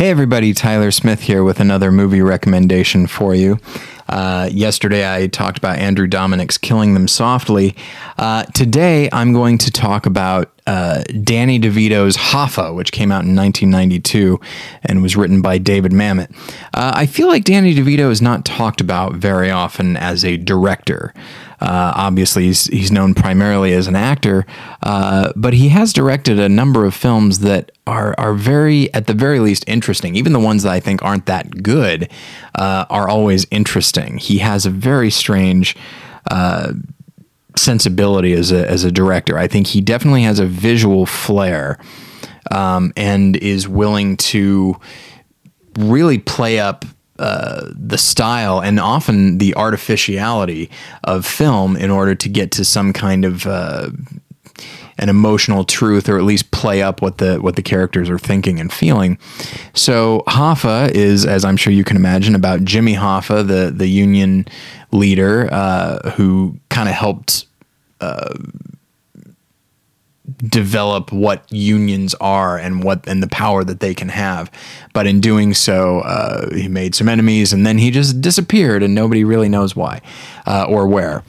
Hey, everybody, Tyler Smith here with another movie recommendation for you. Uh, yesterday, I talked about Andrew Dominik's Killing Them Softly. Uh, today, I'm going to talk about uh, Danny DeVito's Hoffa, which came out in 1992 and was written by David Mamet. Uh, I feel like Danny DeVito is not talked about very often as a director. Uh, obviously, he's, he's known primarily as an actor, uh, but he has directed a number of films that are are very, at the very least, interesting. Even the ones that I think aren't that good uh, are always interesting. He has a very strange uh, sensibility as a as a director. I think he definitely has a visual flair um, and is willing to really play up uh, the style and often the artificiality of film in order to get to some kind of uh, an emotional truth or at least play up what the what the characters are thinking and feeling. So Hoffa is, as I'm sure you can imagine, about Jimmy Hoffa, the the union leader uh, who kind of helped develop what unions are and what and the power that they can have. But in doing so, uh, he made some enemies, and then he just disappeared, and nobody really knows why uh, or where.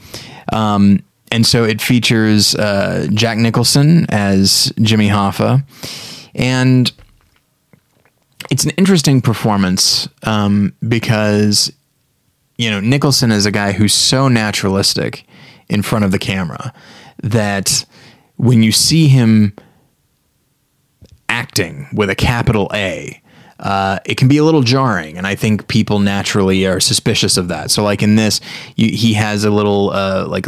Um, and so it features uh, Jack Nicholson as Jimmy Hoffa, and it's an interesting performance um, because you know Nicholson is a guy who's so naturalistic in front of the camera that when you see him acting with a capital A, uh, it can be a little jarring, and I think people naturally are suspicious of that. So, like in this, you, he has a little uh, like.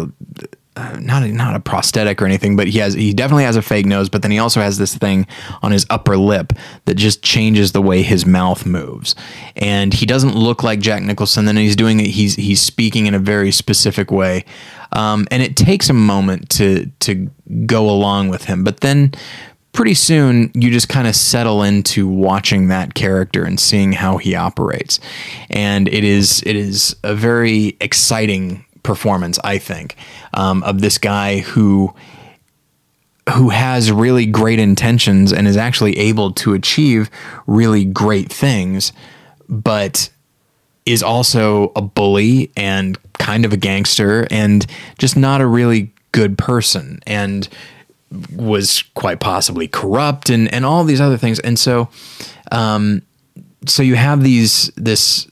Uh, not a, not a prosthetic or anything, but he has he definitely has a fake nose. But then he also has this thing on his upper lip that just changes the way his mouth moves, and he doesn't look like Jack Nicholson. Then he's doing it. He's he's speaking in a very specific way, um, and it takes a moment to to go along with him. But then pretty soon you just kind of settle into watching that character and seeing how he operates. And it is it is a very exciting performance, I think, um, of this guy who who has really great intentions and is actually able to achieve really great things, but is also a bully and kind of a gangster and just not a really good person and was quite possibly corrupt and, and all these other things. And so, um, so you have these, this,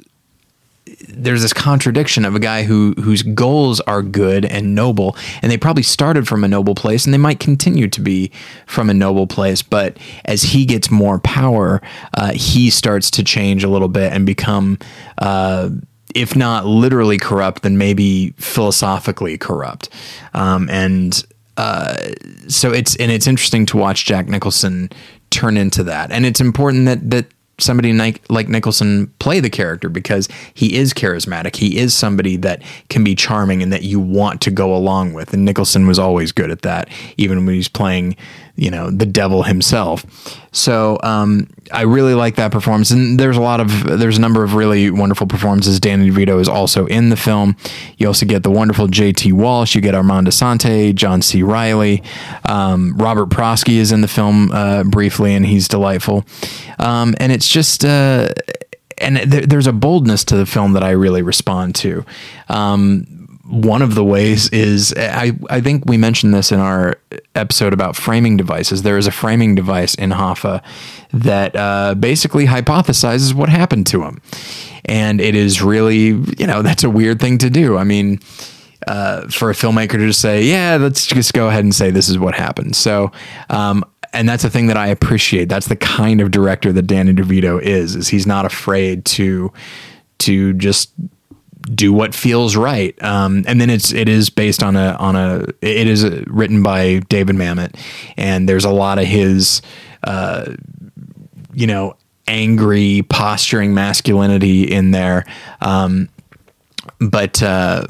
there's this contradiction of a guy who whose goals are good and noble and they probably started from a noble place and they might continue to be from a noble place but as he gets more power uh, he starts to change a little bit and become uh, if not literally corrupt then maybe philosophically corrupt. Um, and uh, so it's and it's interesting to watch Jack Nicholson turn into that. And it's important that that somebody like, Nicholson play the character because he is charismatic. He is somebody that can be charming and that you want to go along with. And Nicholson was always good at that, even when he's playing, you know, the devil himself. So um, I really like that performance. And there's a lot of, there's a number of really wonderful performances. Danny DeVito is also in the film. You also get the wonderful J.T. Walsh. You get Armand Assante, John C. Reilly, Um, Robert Prosky is in the film uh, briefly, and he's delightful. Um, and it's just, uh, and th- there's a boldness to the film that I really respond to. Um, one of the ways is I, I think we mentioned this in our episode about framing devices. There is a framing device in Hoffa that uh, basically hypothesizes what happened to him. And it is really, you know, that's a weird thing to do. I mean, uh, for a filmmaker to just say, yeah, let's just go ahead and say this is what happened. So, um, and that's a thing that I appreciate. That's the kind of director that Danny DeVito is. Is he's not afraid to to just do what feels right. Um, and then it's it is based on a on a it is written by David Mamet, and there's a lot of his, uh, you know, angry posturing masculinity in there. Um, but uh,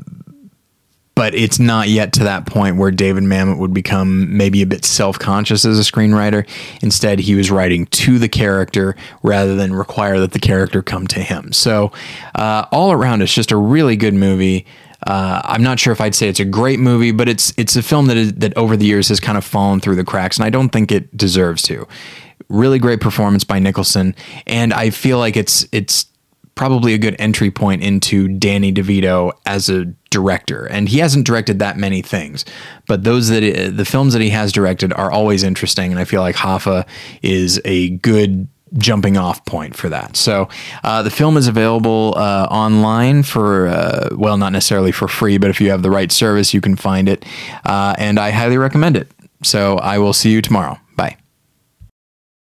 but it's not yet to that point where David Mamet would become maybe a bit self conscious as a screenwriter. Instead, he was writing to the character rather than require that the character come to him. So, uh, all around, it's just a really good movie. Uh, I'm not sure if I'd say it's a great movie, but it's it's a film that is, that over the years has kind of fallen through the cracks, and I don't think it deserves to. Really great performance by Nicholson, and I feel like it's it's probably a good entry point into Danny DeVito as a director. And he hasn't directed that many things, but those that the films that he has directed are always interesting. And I feel like Hoffa is a good jumping off point for that. So uh, the film is available uh, online for, uh, well, not necessarily for free, but if you have the right service, you can find it. Uh, and I highly recommend it. So I will see you tomorrow.